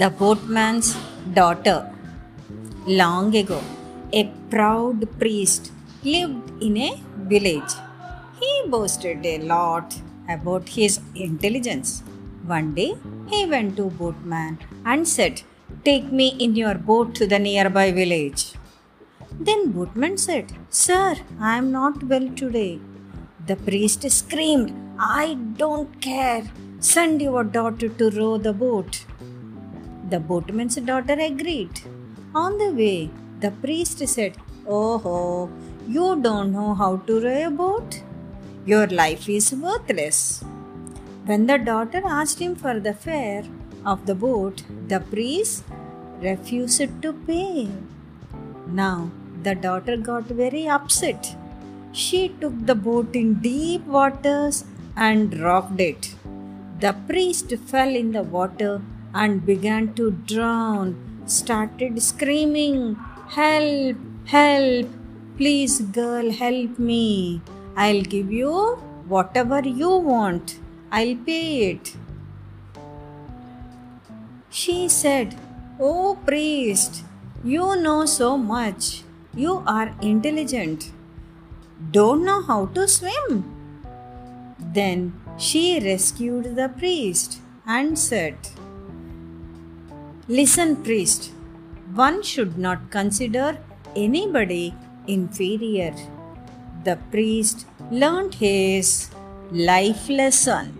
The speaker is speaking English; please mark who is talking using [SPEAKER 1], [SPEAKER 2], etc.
[SPEAKER 1] The boatman's daughter. Long ago, a proud priest lived in a village. He boasted a lot about his intelligence. One day, he went to boatman and said, Take me in your boat to the nearby village. Then boatman said, Sir, I am not well today. The priest screamed, I don't care. Send your daughter to row the boat. The boatman's daughter agreed. On the way, the priest said, Oh, you don't know how to row a boat? Your life is worthless. When the daughter asked him for the fare of the boat, the priest refused to pay. Now, the daughter got very upset. She took the boat in deep waters and rocked it. The priest fell in the water and began to drown, started screaming, Help! Help! Please, girl, help me. I'll give you whatever you want. I'll pay it. She said, Oh, priest, you know so much. You are intelligent. Don't know how to swim. Then she rescued the priest and said, Listen, priest, one should not consider anybody inferior. The priest learned his life lesson.